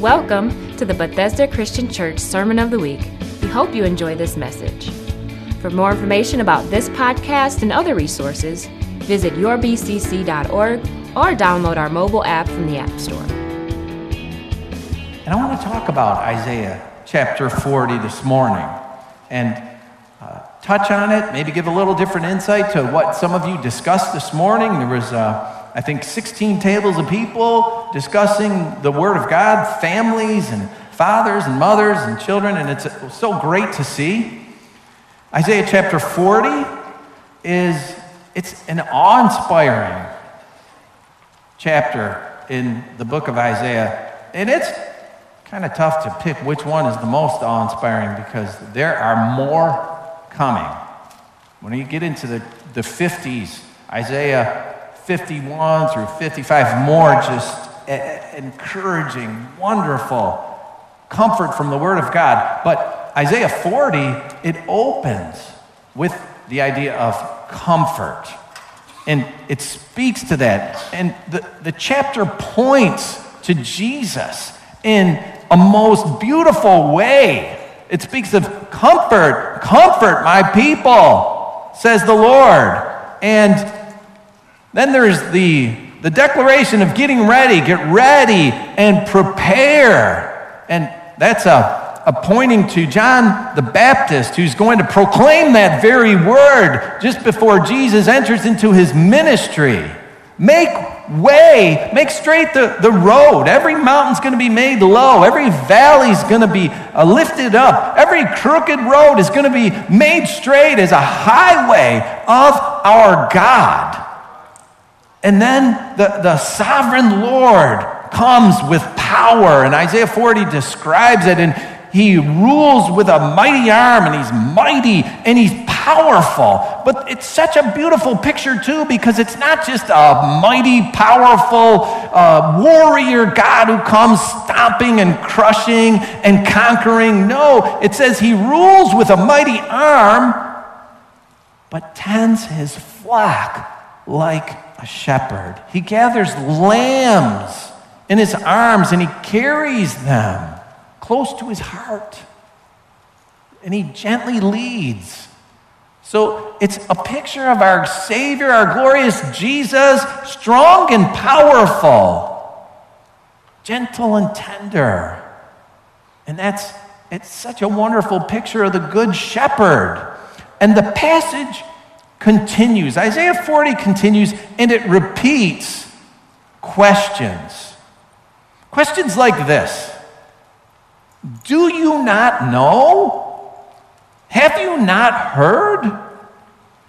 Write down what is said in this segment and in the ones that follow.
Welcome to the Bethesda Christian Church Sermon of the Week. We hope you enjoy this message. For more information about this podcast and other resources, visit yourbcc.org or download our mobile app from the App Store. And I want to talk about Isaiah chapter 40 this morning and uh, touch on it, maybe give a little different insight to what some of you discussed this morning. There was uh, I think, 16 tables of people discussing the Word of God, families and fathers and mothers and children, and it's so great to see. Isaiah chapter 40 is it's an awe-inspiring chapter in the book of Isaiah, and it's kind of tough to pick which one is the most awe-inspiring because there are more coming. When you get into the, the 50s, Isaiah 51 through 55, more just encouraging, wonderful comfort from the Word of God. But Isaiah 40, it opens with the idea of comfort. And it speaks to that. And the, the chapter points to Jesus in a most beautiful way. It speaks of comfort, comfort my people, says the Lord. And then there's the, the declaration of getting ready, get ready and prepare. And that's a, a pointing to John the Baptist, who's going to proclaim that very word just before Jesus enters into his ministry. Make way, make straight the, the road. Every mountain's going to be made low. Every valley's going to be uh, lifted up. Every crooked road is going to be made straight as a highway of our God. And then the, the sovereign Lord comes with power, and Isaiah 40 describes it, and he rules with a mighty arm, and he's mighty, and he's powerful. But it's such a beautiful picture, too, because it's not just a mighty, powerful uh, warrior God who comes stomping and crushing and conquering. No, it says he rules with a mighty arm, but tends his flock like a shepherd. He gathers lambs in his arms and he carries them close to his heart. And he gently leads. So it's a picture of our Savior, our glorious Jesus, strong and powerful, gentle and tender. And that's it's such a wonderful picture of the good shepherd. And the passage continues. Isaiah 40 continues and it repeats questions. Questions like this Do you not know? Have you not heard?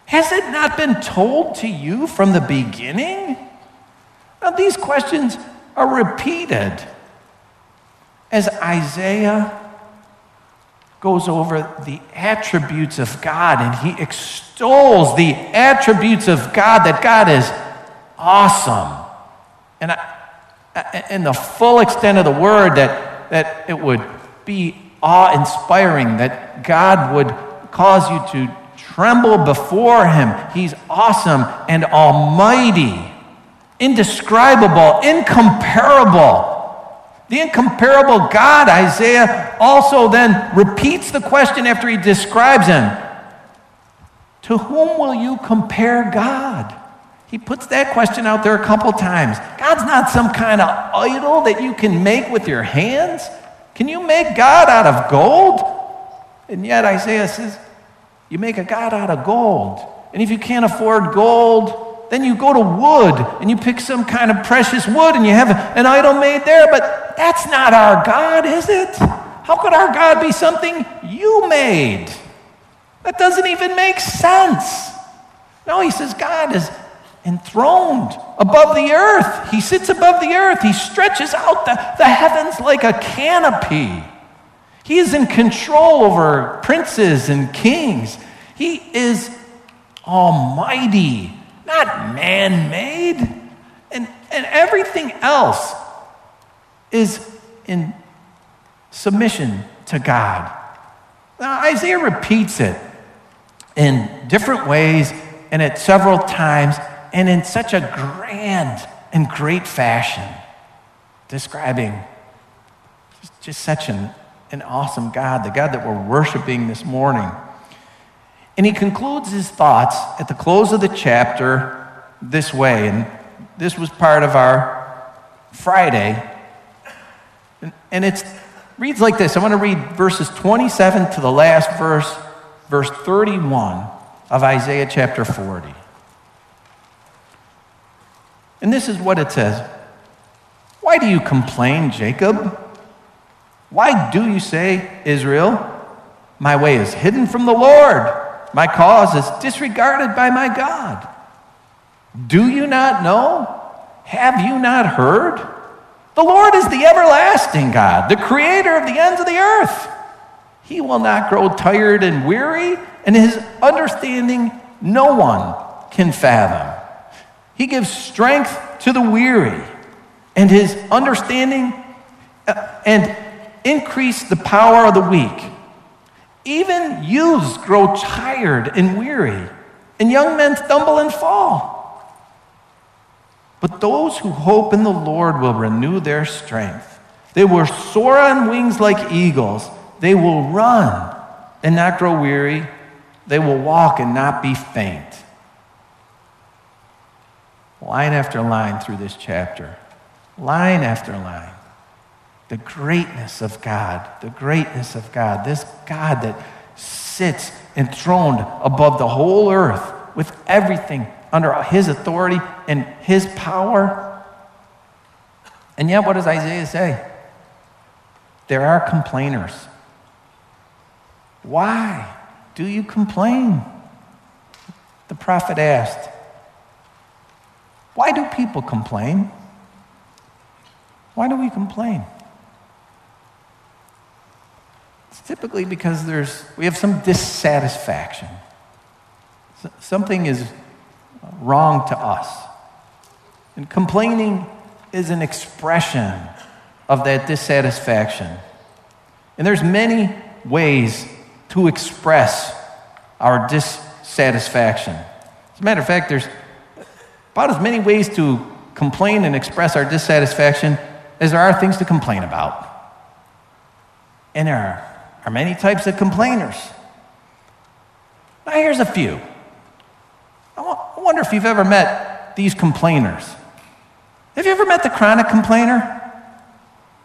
Has it not been told to you from the beginning? Now, these questions are repeated as Isaiah goes over the attributes of God and he extols the attributes of God that God is awesome. And I, in the full extent of the word, that, that it would be awe inspiring, that God would cause you to tremble before him. He's awesome and almighty, indescribable, incomparable. The incomparable God, Isaiah also then repeats the question after he describes him To whom will you compare God? He puts that question out there a couple times. God's not some kind of idol that you can make with your hands. Can you make God out of gold? And yet Isaiah says, You make a God out of gold. And if you can't afford gold, then you go to wood and you pick some kind of precious wood and you have an idol made there, but that's not our God, is it? How could our God be something you made? That doesn't even make sense. No, he says God is enthroned above the earth. He sits above the earth. He stretches out the, the heavens like a canopy. He is in control over princes and kings. He is almighty not man made. And, and everything else is in submission to God. Now, Isaiah repeats it in different ways and at several times and in such a grand and great fashion, describing Just, such an, an awesome God, the God that we're worshiping this morning. And he concludes his thoughts at the close of the chapter this way. And this was part of our Friday. And, and it reads like this I want to read verses 27 to the last verse, verse 31 of Isaiah chapter 40. And this is what it says Why do you complain, Jacob? Why do you say, Israel, my way is hidden from the Lord? My cause is disregarded by my God. Do you not know? Have you not heard? The Lord is the everlasting God, the creator of the ends of the earth. He will not grow tired and weary, and his understanding no one can fathom. He gives strength to the weary, and his understanding uh, and increase the power of the weak. Even youths grow tired and weary, and young men stumble and fall. But those who hope in the Lord will renew their strength. They will soar on wings like eagles. They will run and not grow weary. They will walk and not be faint. Line after line through this chapter, line after line the greatness of God, the greatness of God, this God that sits enthroned above the whole earth with everything under his authority and his power. And yet, what does Isaiah say? There are complainers. Why do you complain? The prophet asked. Why do people complain? Why do we complain? It's typically because there's, we have some dissatisfaction. Something is wrong to us. And complaining is an expression of that dissatisfaction. And there's many ways to express our dissatisfaction. As a matter of fact, there's about as many ways to complain and express our dissatisfaction as there are things to complain about. And there are are many types of complainers. Now, here's a few. I wonder if you've ever met these complainers. Have you ever met the chronic complainer?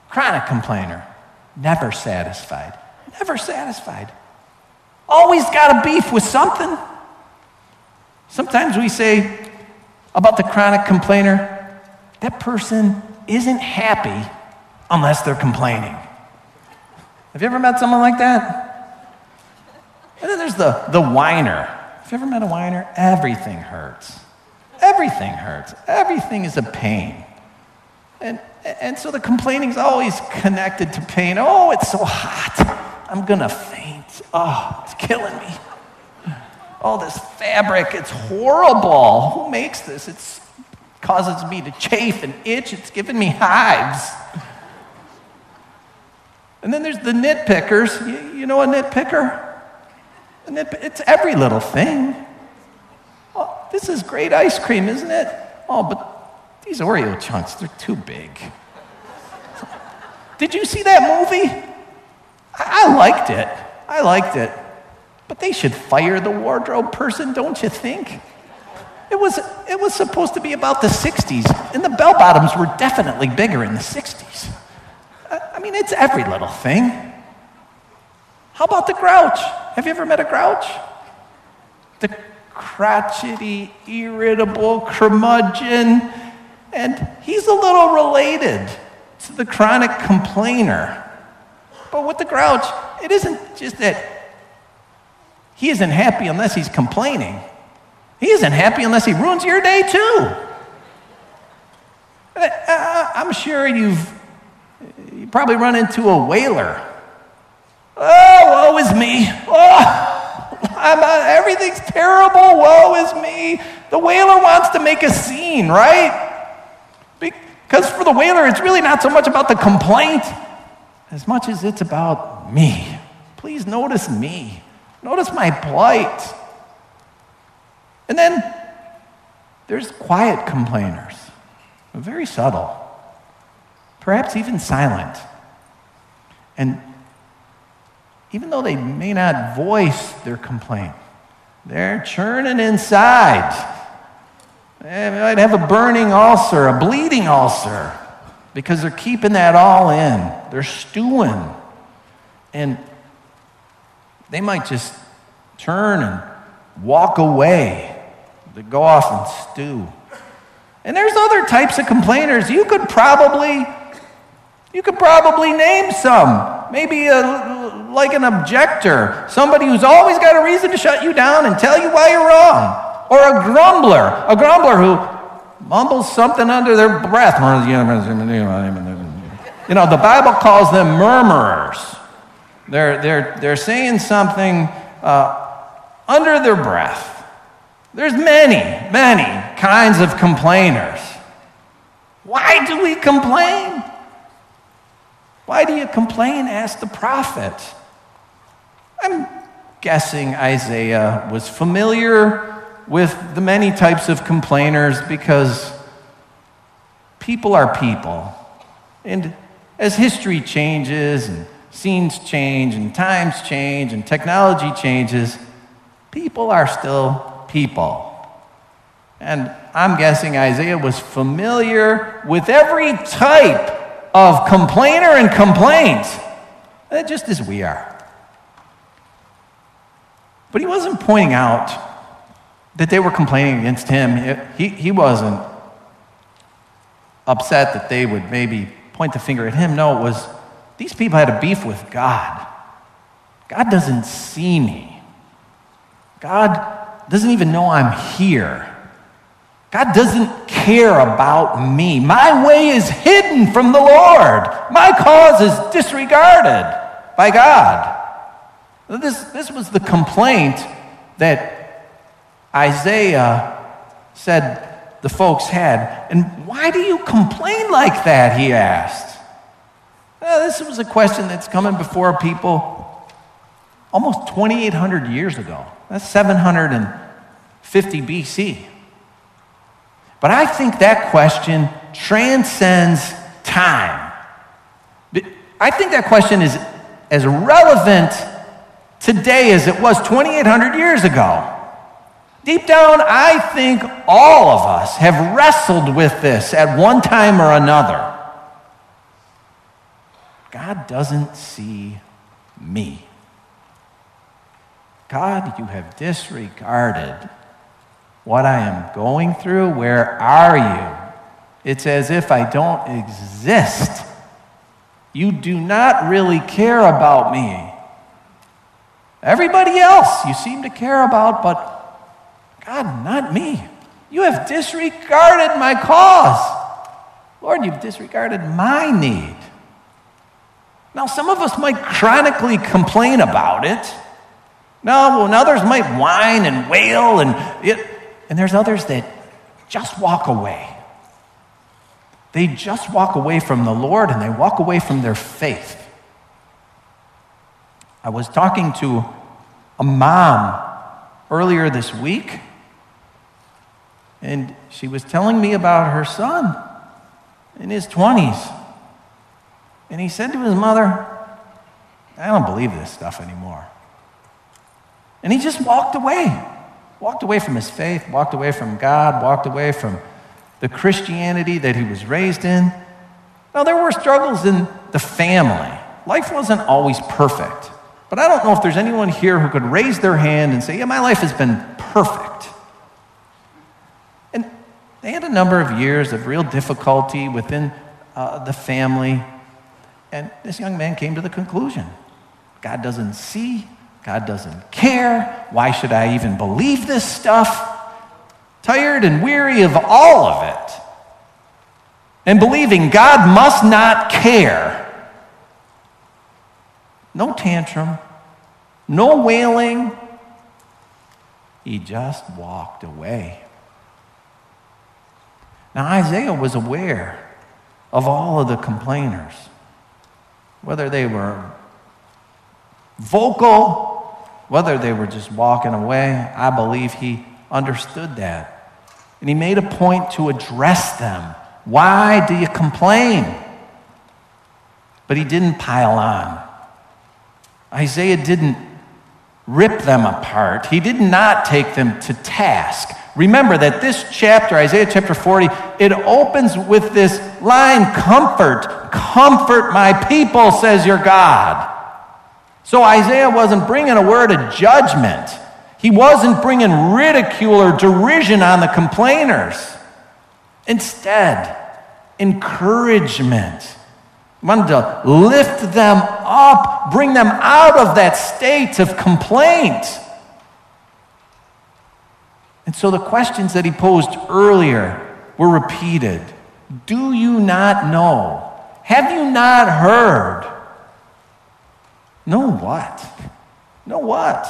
Chronic complainer. Never satisfied. Never satisfied. Always got a beef with something. Sometimes we say about the chronic complainer, that person isn't happy unless they're complaining. Have you ever met someone like that? And then there's the, the whiner. Have you ever met a whiner? Everything hurts. Everything hurts. Everything is a pain. And, and so the complaining is always connected to pain. Oh, it's so hot. I'm going to faint. Oh, it's killing me. Oh, this fabric, it's horrible. Who makes this? It causes me to chafe and itch. It's giving me hives. And then there's the nitpickers. You, you know a nitpicker? A nit, it's every little thing. Oh, this is great ice cream, isn't it? Oh, but these Oreo chunks, they're too big. Did you see that movie? I, I liked it. I liked it. But they should fire the wardrobe person, don't you think? It was, it was supposed to be about the 60s, and the bell bottoms were definitely bigger in the 60s. I mean, it's every little thing. How about the grouch? Have you ever met a grouch? The crotchety, irritable curmudgeon. And he's a little related to the chronic complainer. But with the grouch, it isn't just that he isn't happy unless he's complaining. He isn't happy unless he ruins your day, too. I'm sure you've you probably run into a wailer. Oh, woe is me. Oh, I'm, uh, everything's terrible. Woe is me. The wailer wants to make a scene, right? Because for the wailer, it's really not so much about the complaint as much as it's about me. Please notice me. Notice my plight. And then there's quiet complainers, very subtle perhaps even silent. And even though they may not voice their complaint, they're churning inside. They might have a burning ulcer, a bleeding ulcer, because they're keeping that all in. They're stewing. And they might just turn and walk away. They go off and stew. And there's other types of complainers. You could probably, you could probably name some. Maybe a, like an objector, somebody who's always got a reason to shut you down and tell you why you're wrong. Or a grumbler, a grumbler who mumbles something under their breath. You know, the Bible calls them murmurers. They're, they're, they're saying something uh, under their breath. There's many, many kinds of complainers. Why do we complain? Why do you complain? Asked the prophet. I'm guessing Isaiah was familiar with the many types of complainers because people are people. And as history changes and scenes change and times change and technology changes, people are still people. And I'm guessing Isaiah was familiar with every type of complainer and complaint, eh, just as we are. But he wasn't pointing out that they were complaining against him. He, he wasn't upset that they would maybe point the finger at him. No, it was these people had a beef with God. God doesn't see me. God doesn't even know I'm here. God doesn't care about me. My way is hidden from the Lord. My cause is disregarded by God. This, this was the complaint that Isaiah said the folks had. And why do you complain like that? He asked. This was a question that's coming before people almost 2,800 years ago. That's 750 BC. But I think that question transcends time. I think that question is as relevant today as it was 2,800 years ago. Deep down, I think all of us have wrestled with this at one time or another. God doesn't see me. God, you have disregarded what I am going through. Where are you? It's as if I don't exist. You do not really care about me. Everybody else you seem to care about, but God, not me. You have disregarded my cause. Lord, you've disregarded my need. Now, some of us might chronically complain about it. No, and others might whine and wail, and, it, and there's others that just walk away. They just walk away from the Lord and they walk away from their faith. I was talking to a mom earlier this week, and she was telling me about her son in his 20s. And he said to his mother, I don't believe this stuff anymore. And he just walked away. Walked away from his faith, walked away from God, walked away from the Christianity that he was raised in. Now, there were struggles in the family. Life wasn't always perfect. But I don't know if there's anyone here who could raise their hand and say, Yeah, my life has been perfect. And they had a number of years of real difficulty within uh, the family. And this young man came to the conclusion God doesn't see, God doesn't care. Why should I even believe this stuff? Tired and weary of all of it. And believing God must not care. No tantrum, no wailing. He just walked away. Now, Isaiah was aware of all of the complainers, whether they were vocal whether they were just walking away, I believe he understood that. And he made a point to address them. Why do you complain? But he didn't pile on. Isaiah didn't rip them apart, he did not take them to task. Remember that this chapter, Isaiah chapter 40, it opens with this line Comfort, comfort my people, says your God. So Isaiah wasn't bringing a word of judgment. He wasn't bringing ridicule or derision on the complainers. Instead, encouragement. Wanted to lift them up, bring them out of that state of complaint. And so the questions that he posed earlier were repeated. Do you not know? Have you not heard? Know what? Know what?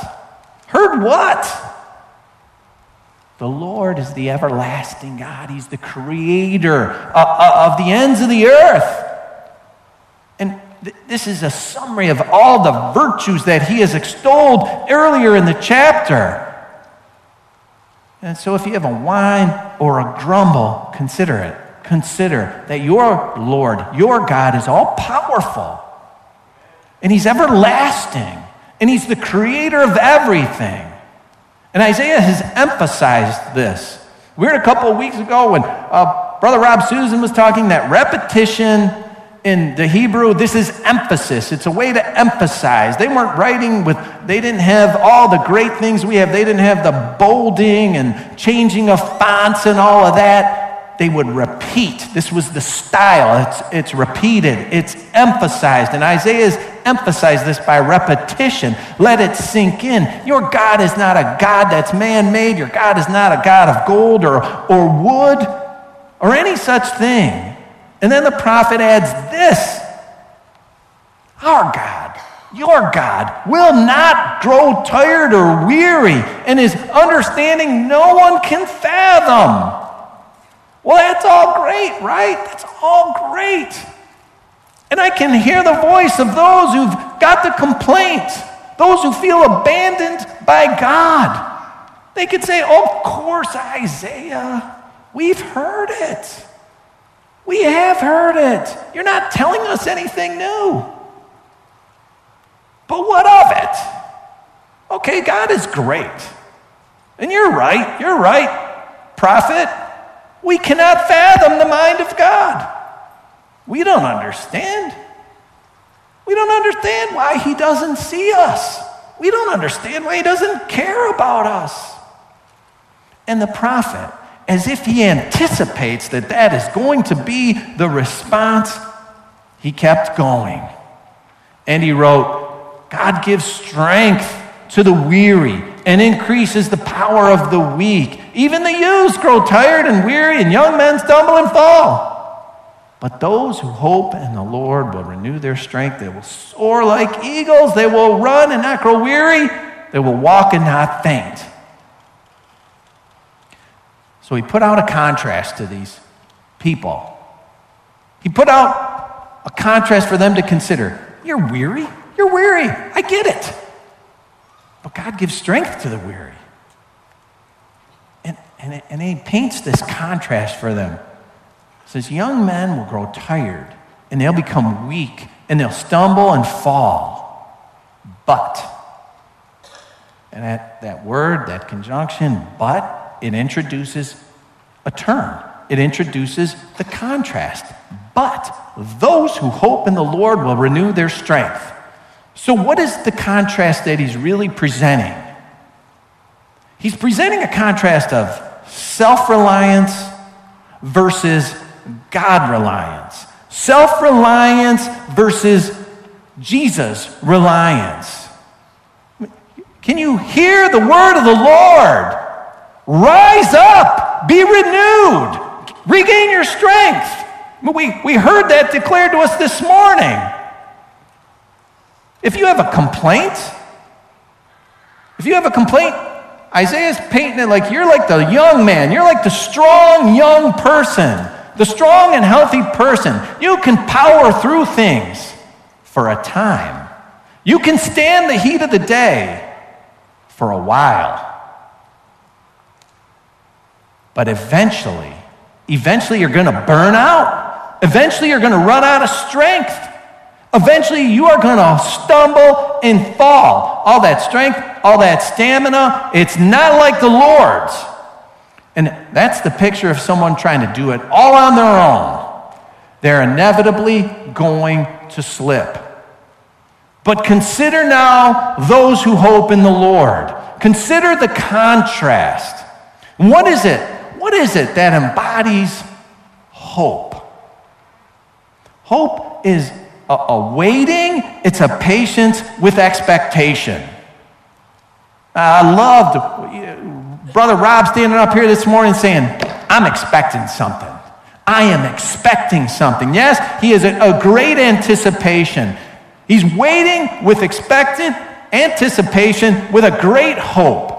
Heard what? The Lord is the everlasting God. He's the creator uh, uh, of the ends of the earth. And this is a summary of all the virtues that he has extolled earlier in the chapter. And so, if you have a whine or a grumble, consider it. Consider that your Lord, your God, is all powerful and He's everlasting and He's the creator of everything. And Isaiah has emphasized this. We heard a couple of weeks ago when uh, Brother Rob Susan was talking that repetition in the Hebrew, this is emphasis. It's a way to emphasize. They weren't writing with, they didn't have all the great things we have. They didn't have the bolding and changing of fonts and all of that. They would repeat. This was the style. It's, it's repeated, it's emphasized. And Isaiah's emphasized this by repetition. Let it sink in. Your God is not a God that's man made. Your God is not a God of gold or, or wood or any such thing. And then the prophet adds this Our God, your God, will not grow tired or weary, and his understanding no one can fathom. Well, that's all great, right? That's all great. And I can hear the voice of those who've got the complaint, those who feel abandoned by God. They could say, Of course, Isaiah, we've heard it. We have heard it. You're not telling us anything new. But what of it? Okay, God is great. And you're right, you're right, prophet. We cannot fathom the mind of God. We don't understand. We don't understand why He doesn't see us. We don't understand why He doesn't care about us. And the prophet as if he anticipates that that is going to be the response, he kept going. And he wrote, God gives strength to the weary and increases the power of the weak. Even the youths grow tired and weary, and young men stumble and fall. But those who hope in the Lord will renew their strength. They will soar like eagles. They will run and not grow weary. They will walk and not faint. So he put out a contrast to these people. He put out a contrast for them to consider. You're weary. You're weary. I get it. But God gives strength to the weary. And, and, he paints this contrast for them. He says, Young men will grow tired and they'll become weak and they'll stumble and fall. But, and that, that word, that conjunction, but, it introduces a turn. it introduces the contrast. But those who hope in the Lord will renew their strength. So, what is the contrast that he's really presenting? He's presenting a contrast of self reliance versus God reliance, self reliance versus Jesus reliance. Can you hear the word of the Lord? Rise up, be renewed, regain your strength. We, we heard that declared to us this morning. If you have a complaint, if you have a complaint, Isaiah's painting it like you're like the young man, you're like the strong young person, the strong and healthy person. You can power through things for a time. You can stand the heat of the day for a while. But eventually, eventually you're going to burn out. Eventually you're going to run out of strength. Eventually, you are going to stumble and fall. All that strength, all that stamina, it's not like the Lord's. And that's the picture of someone trying to do it all on their own. They're inevitably going to slip. But consider now those who hope in the Lord. Consider the contrast. What is it? What is it that embodies hope? Hope is a, a waiting, it's a patience with expectation. I loved Brother Rob standing up here this morning saying, I'm expecting something. I am expecting something. Yes, he is a, a great anticipation. He's waiting with expectant anticipation with a great hope.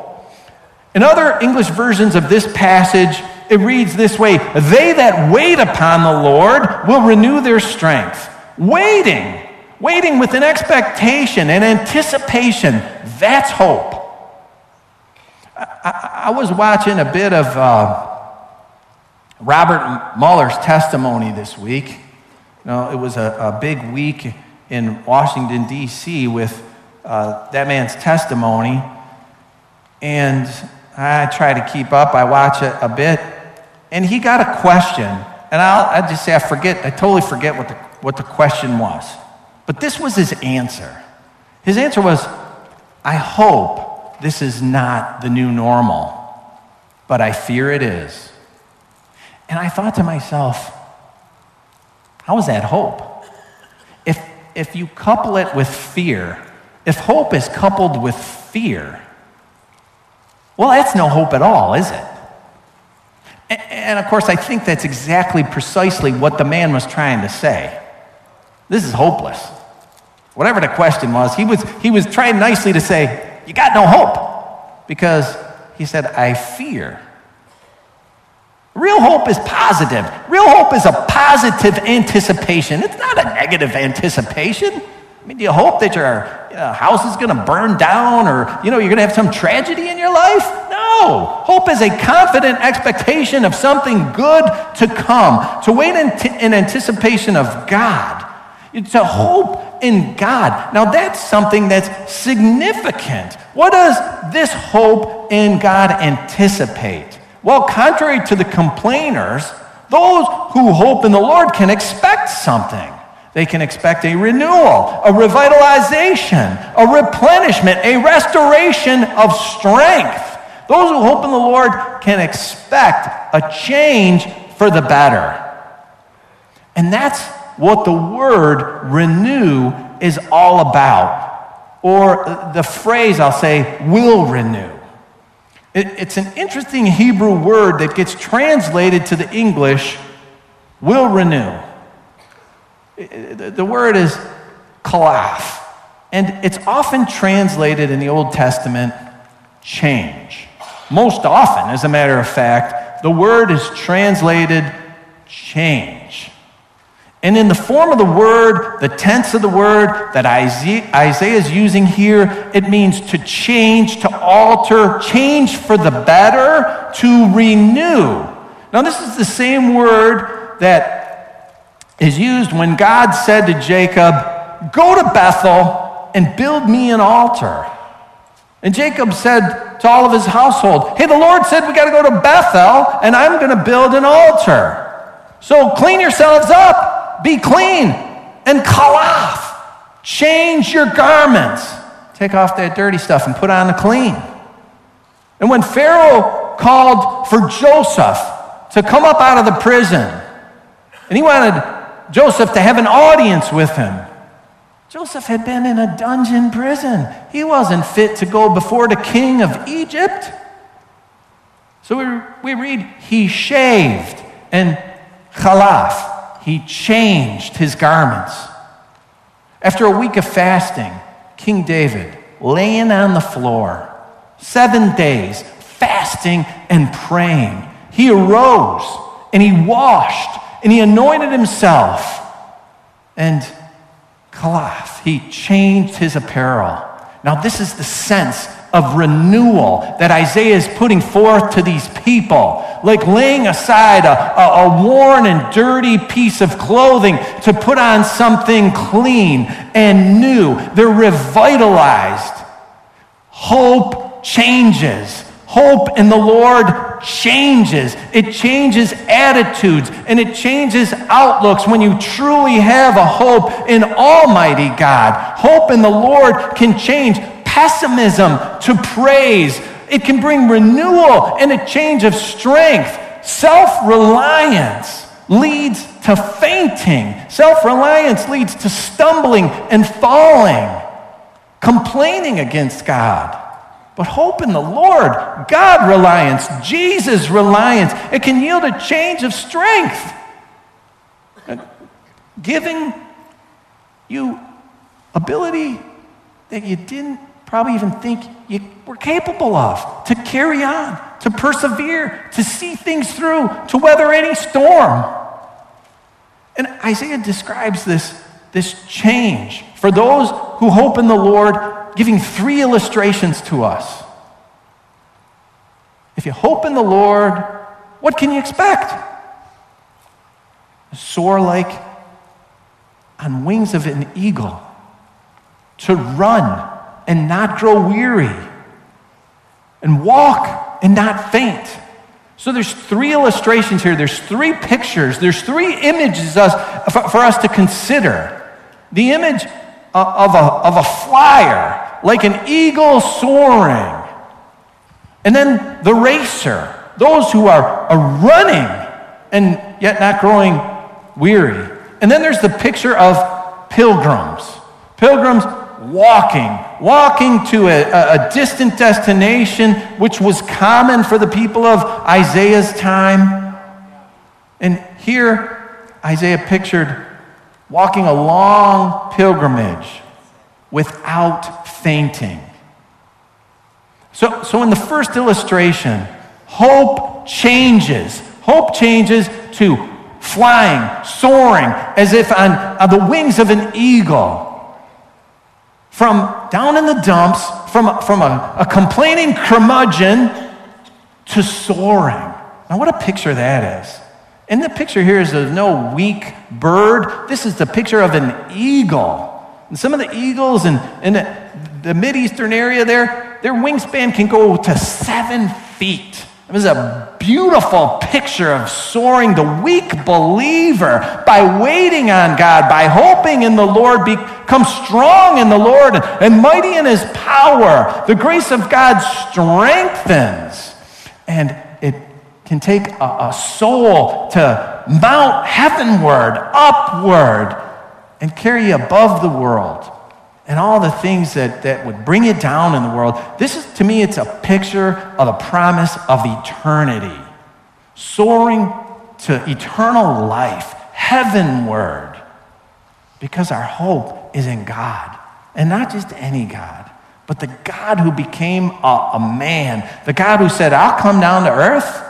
In other English versions of this passage, it reads this way They that wait upon the Lord will renew their strength. Waiting, waiting with an expectation and anticipation, that's hope. I, I, was watching a bit of uh, Robert Mueller's testimony this week. You know, it was a, a big week in Washington, D.C., with uh, that man's testimony. And I try to keep up. I watch it a bit. And he got a question. And I'll, i just say, I forget, I totally forget what the, what the question was. But this was his answer. His answer was, I hope this is not the new normal, but I fear it is. And I thought to myself, how is that hope? If, if you couple it with fear, if hope is coupled with fear, well, that's no hope at all, is it? And of course, I think that's exactly precisely what the man was trying to say. This is hopeless. Whatever the question was, he was, he was trying nicely to say, You got no hope. Because he said, I fear. Real hope is positive. Real hope is a positive anticipation. It's not a negative anticipation. I mean, do you hope that your you know, house is going to burn down or, you know, you're going to have some tragedy in your life? No. Hope is a confident expectation of something good to come, to wait in, t- in anticipation of God. to hope in God. Now, that's something that's significant. What does this hope in God anticipate? Well, contrary to the complainers, those who hope in the Lord can expect something. They can expect a renewal, a revitalization, a replenishment, a restoration of strength. Those who hope in the Lord can expect a change for the better. And that's what the word renew is all about. Or the phrase, I'll say, will renew. It, it's an interesting Hebrew word that gets translated to the English, will renew. The word is kalaf. And it's often translated in the Old Testament, change. Most often, as a matter of fact, the word is translated change. And in the form of the word, the tense of the word that Isaiah is using here, it means to change, to alter, change for the better, to renew. Now, this is the same word that is used when God said to Jacob, Go to Bethel and build me an altar. And Jacob said to all of his household, Hey, the Lord said we got to go to Bethel and I'm going to build an altar. So clean yourselves up be clean and kalaf. Change your garments. Take off that dirty stuff and put on the clean. And when Pharaoh called for Joseph to come up out of the prison, and he wanted Joseph to have an audience with him, Joseph had been in a dungeon prison. He wasn't fit to go before the king of Egypt. So we, we read, he shaved and khalaf he changed his garments. After a week of fasting, King David, laying on the floor, seven days, fasting and praying, he arose and he washed and he anointed himself. And Kalaf, he changed his apparel. Now, this is the sense of renewal that Isaiah is putting forth to these people, like laying aside a, a, a worn and dirty piece of clothing to put on something clean and new. They're revitalized. Hope changes. Hope in the Lord changes. It changes attitudes and it changes outlooks when you truly have a hope in Almighty God. Hope in the Lord can change pessimism to praise. It can bring renewal and a change of strength. Self reliance leads to fainting, self reliance leads to stumbling and falling, complaining against God. But hope in the Lord, God reliance, Jesus reliance, it can yield a change of strength. Giving you ability that you didn't probably even think you were capable of to carry on, to persevere, to see things through, to weather any storm. And Isaiah describes this, this change for those who hope in the Lord giving three illustrations to us. If you hope in the Lord, what can you expect? Soar like on wings of an eagle, to run and not grow weary, and walk and not faint. So there's three illustrations here. There's three pictures. There's three images for us to consider. The image of a, of a flyer like an eagle soaring. And then the racer, those who are, running and yet not growing weary. And then there's the picture of pilgrims. Pilgrims walking, walking to a, a, distant destination, which was common for the people of Isaiah's time. And here, Isaiah pictured walking a long pilgrimage without fainting. So, so in the first illustration, hope changes. Hope changes to flying, soaring, as if on, on the wings of an eagle. From down in the dumps, from, from a, a complaining curmudgeon to soaring. Now, what a picture that is. And the picture here is of no weak bird. This is the picture of an eagle. And some of the eagles in, in the, the Mideastern area there, their wingspan can go to seven feet. It was a beautiful picture of soaring the weak believer by waiting on God, by hoping in the Lord, become strong in the Lord and mighty in his power. The grace of God strengthens. And it can take a, a soul to mount heavenward, upward, and carry you above the world and all the things that, that would bring it down in the world. This is, to me, it's a picture of the promise of eternity. Soaring to eternal life, heavenward, because our hope is in God. And not just any God, but the God who became a, a man, the God who said, I'll come down to earth.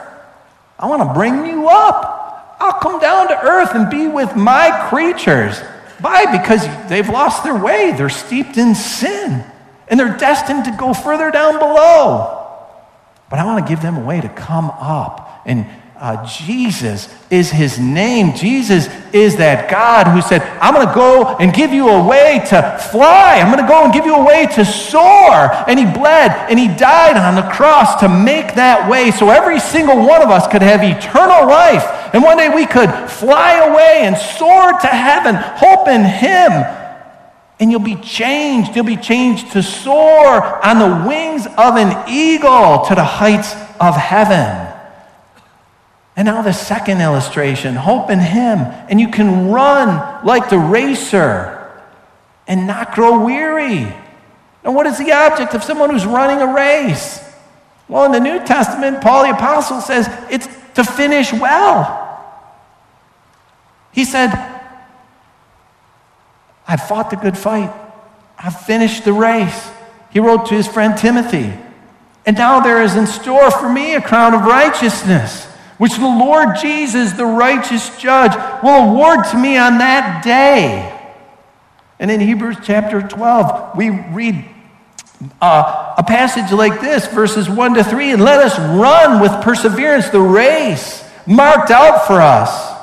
I want to bring you up. I'll come down to earth and be with my creatures. Why? Because they've lost their way. They're steeped in sin. And they're destined to go further down below. But I want to give them a way to come up and uh, Jesus is his name. Jesus is that God who said, I'm going to go and give you a way to fly. I'm going to go and give you a way to soar. And he bled and he died on the cross to make that way so every single one of us could have eternal life. And one day we could fly away and soar to heaven, hope in him. And you'll be changed. You'll be changed to soar on the wings of an eagle to the heights of heaven. And now the second illustration hope in Him. And you can run like the racer and not grow weary. And what is the object of someone who's running a race? Well, in the New Testament, Paul the Apostle says it's to finish well. He said, I've fought the good fight, I've finished the race. He wrote to his friend Timothy, and now there is in store for me a crown of righteousness which the Lord Jesus, the righteous judge, will award to me on that day. And in Hebrews chapter 12, we read uh, a passage like this, verses 1 to 3, and let us run with perseverance the race marked out for us,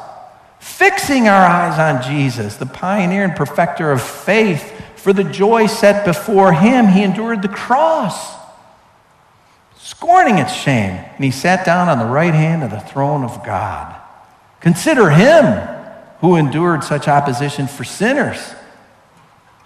fixing our eyes on Jesus, the pioneer and perfecter of faith. For the joy set before him, he endured the cross, scorning its shame, and he sat down on the right hand of the throne of God. Consider him who endured such opposition for sinners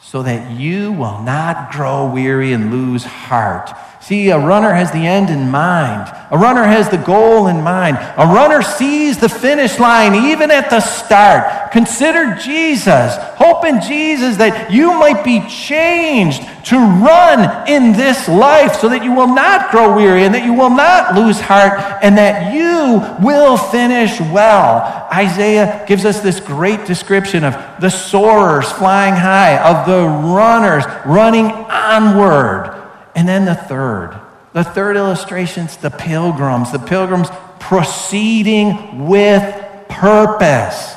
so that you will not grow weary and lose heart. See, a runner has the end in mind. A runner has the goal in mind. A runner sees the finish line even at the start. Consider Jesus. Hope in Jesus that you might be changed to run in this life so that you will not grow weary and that you will not lose heart and that you will finish well. Isaiah gives us this great description of the soarers flying high, of the runners running onward. And then the third, the third illustration is the pilgrims, the pilgrims proceeding with purpose.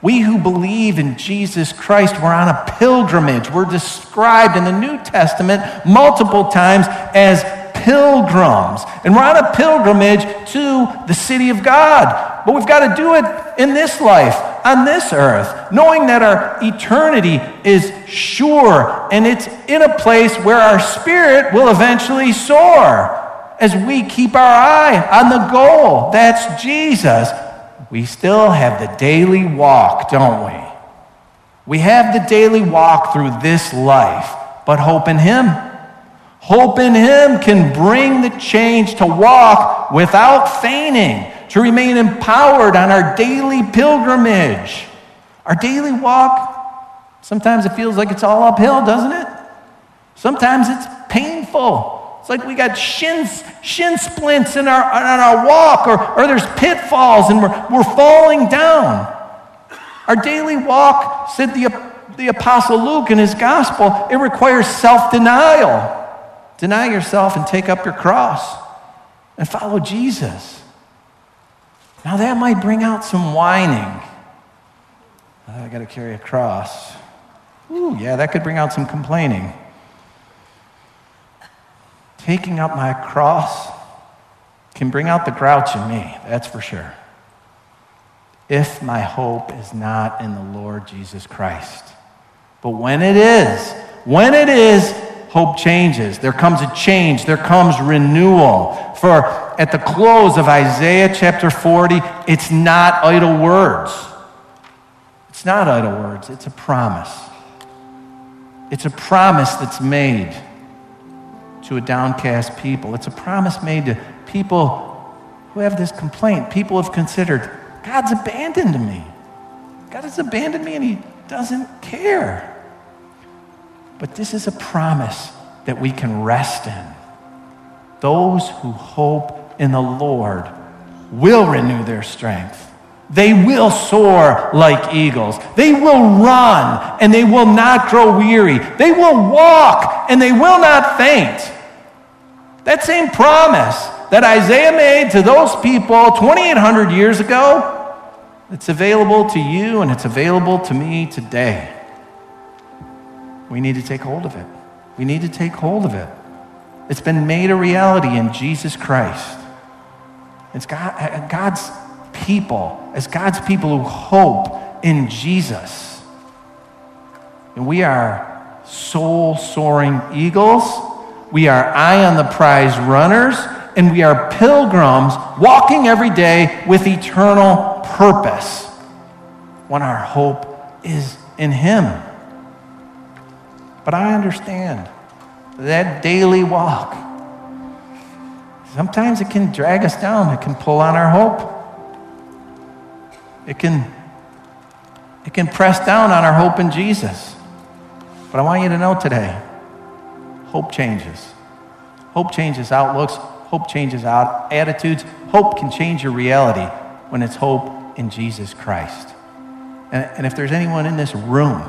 We who believe in Jesus Christ, we're on a pilgrimage. We're described in the New Testament multiple times as pilgrims. And we're on a pilgrimage to the city of God. But we've got to do it in this life, on this earth, knowing that our eternity is sure and it's in a place where our spirit will eventually soar as we keep our eye on the goal. That's Jesus. We still have the daily walk, don't we? We have the daily walk through this life, but hope in Him. Hope in Him can bring the change to walk without feigning, to remain empowered on our daily pilgrimage. Our daily walk, sometimes it feels like it's all uphill, doesn't it? Sometimes it's painful. It's like we got shin, shin splints in our, on our walk, or, or there's pitfalls and we're, we're falling down. Our daily walk, said the, the Apostle Luke in his gospel, it requires self denial. Deny yourself and take up your cross and follow Jesus. Now, that might bring out some whining. I got to carry a cross. Ooh, yeah, that could bring out some complaining. Taking up my cross can bring out the grouch in me, that's for sure. If my hope is not in the Lord Jesus Christ. But when it is, when it is, hope changes. There comes a change, there comes renewal. For at the close of Isaiah chapter 40, it's not idle words. It's not idle words, it's a promise. It's a promise that's made to a downcast people. It's a promise made to people who have this complaint. People have considered, God's abandoned me. God has abandoned me and He doesn't care. But this is a promise that we can rest in. Those who hope in the Lord will renew their strength. They will soar like eagles. They will run and they will not grow weary. They will walk and they will not faint. That same promise that Isaiah made to those people 2,800 years ago, it's available to you and it's available to me today. We need to take hold of it. We need to take hold of it. It's been made a reality in Jesus Christ. It's God, uh, uh, God's people, as God's people who hope in Jesus. And we are soul soaring eagles. We are eye on the prize runners. And we are pilgrims walking every day with eternal purpose when our hope is in Him. But I understand that daily walk. Sometimes it can drag us down, it can pull on our hope. It can, it can press down on our hope in Jesus. But I want you to know today hope changes. Hope changes outlooks, hope changes out attitudes. Hope can change your reality when it's hope in Jesus Christ. And, and if there's anyone in this room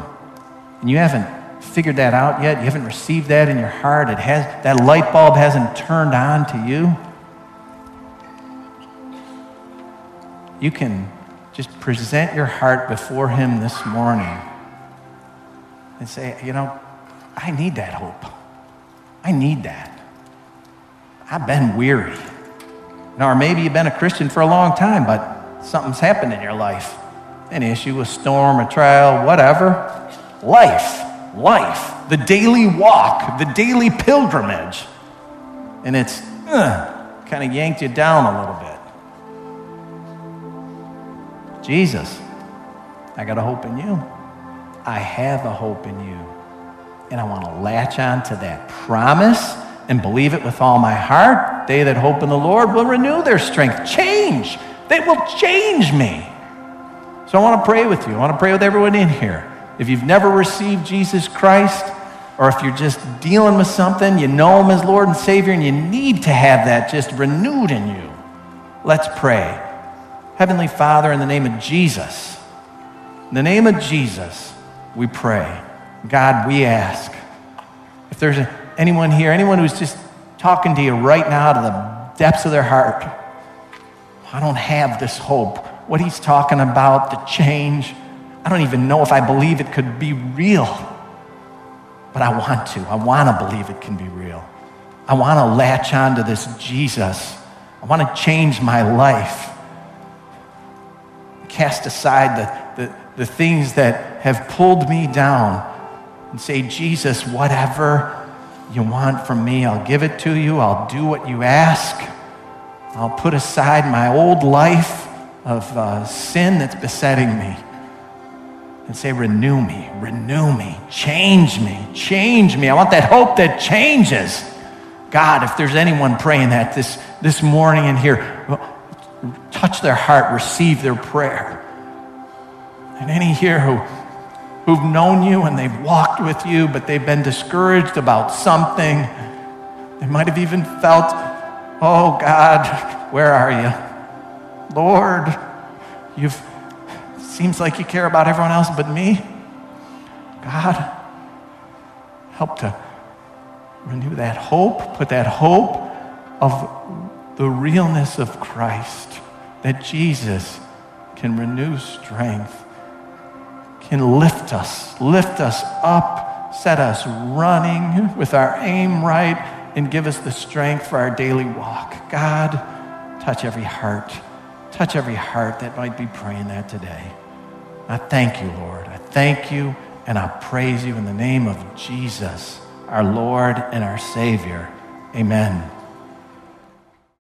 and you haven't figured that out yet, you haven't received that in your heart, it has, that light bulb hasn't turned on to you, you can just present your heart before Him this morning and say, you know, I need that hope. I need that. I've been weary. Now, Or maybe you've been a Christian for a long time, but something's happened in your life. An issue, a storm, a trial, whatever. Life, life, the daily walk, the daily pilgrimage. And it's uh, kind of yanked you down a little bit. Jesus, I got a hope in you. I have a hope in you. And I want to latch on to that promise and believe it with all my heart, they that hope in the Lord will renew their strength. Change. They will change me. So I want to pray with you. I want to pray with everyone in here. If you've never received Jesus Christ, or if you're just dealing with something, you know Him as Lord and Savior, and you need to have that just renewed in you, let's pray. Heavenly Father, in the name of Jesus, in the name of Jesus, we pray. God, we ask if there's anyone here, anyone who's just talking to you right now to the depths of their heart, I don't have this hope. What he's talking about, the change, I don't even know if I believe it could be real. But I want to. I want to believe it can be real. I want to latch on to this Jesus. I want to change my life. Cast aside the, the, the things that have pulled me down and say, Jesus, whatever you want from me. I'll give it to you. I'll do what you ask. I'll put aside my old life of uh, sin that's besetting me and say, Renew me, renew me, change me, change me. I want that hope that changes. God, if there's anyone praying that this, this morning in here, touch their heart, receive their prayer. And any here who who've known you and they've walked with you, but they've been discouraged about something. They might have even felt, oh God, where are you? Lord, you've seems like you care about everyone else but me. God, help to renew that hope, put that hope of the realness of Christ, that Jesus can renew strength can lift us, lift us up, set us running with our aim right, and give us the strength for our daily walk. God, touch every heart. Touch every heart that might be praying that today. I thank you, Lord. I thank you and I praise you in the name of Jesus, our Lord and our Savior. Amen.